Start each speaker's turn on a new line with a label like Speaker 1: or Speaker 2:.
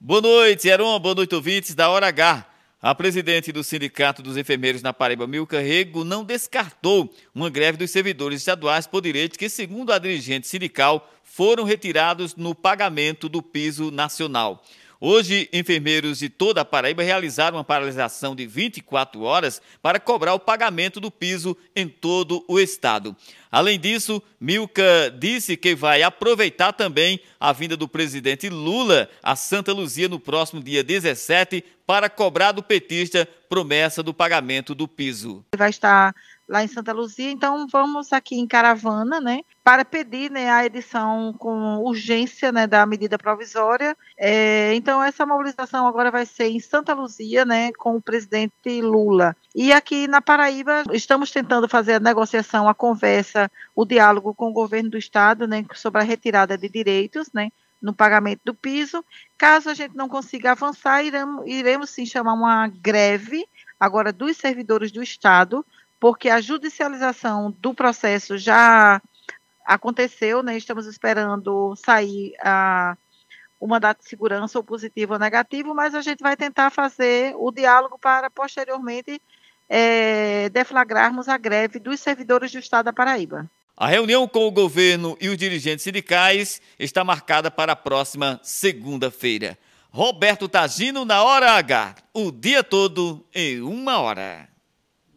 Speaker 1: Boa noite, Heron. Boa noite, ouvintes da Hora H. A presidente do Sindicato dos Enfermeiros na Paraíba, Milka Rego, não descartou uma greve dos servidores estaduais por direitos que, segundo a dirigente sindical, foram retirados no pagamento do piso nacional. Hoje, enfermeiros de toda a Paraíba realizaram uma paralisação de 24 horas para cobrar o pagamento do piso em todo o estado. Além disso, Milka disse que vai aproveitar também a vinda do presidente Lula a Santa Luzia no próximo dia 17 para cobrar do petista promessa do pagamento do piso.
Speaker 2: Vai estar lá em Santa Luzia, então vamos aqui em caravana, né, para pedir né, a edição com urgência né, da medida provisória. É, então essa mobilização agora vai ser em Santa Luzia, né, com o presidente Lula. E aqui na Paraíba estamos tentando fazer a negociação, a conversa, o diálogo com o governo do estado, né, sobre a retirada de direitos, né, no pagamento do piso. Caso a gente não consiga avançar, iremos, iremos sim chamar uma greve agora dos servidores do Estado, porque a judicialização do processo já aconteceu, né? Estamos esperando sair a, o mandato de segurança, ou positivo ou negativo, mas a gente vai tentar fazer o diálogo para posteriormente é, deflagrarmos a greve dos servidores do Estado da Paraíba.
Speaker 1: A reunião com o governo e os dirigentes sindicais está marcada para a próxima segunda-feira. Roberto Tagino na Hora H, o dia todo em uma hora.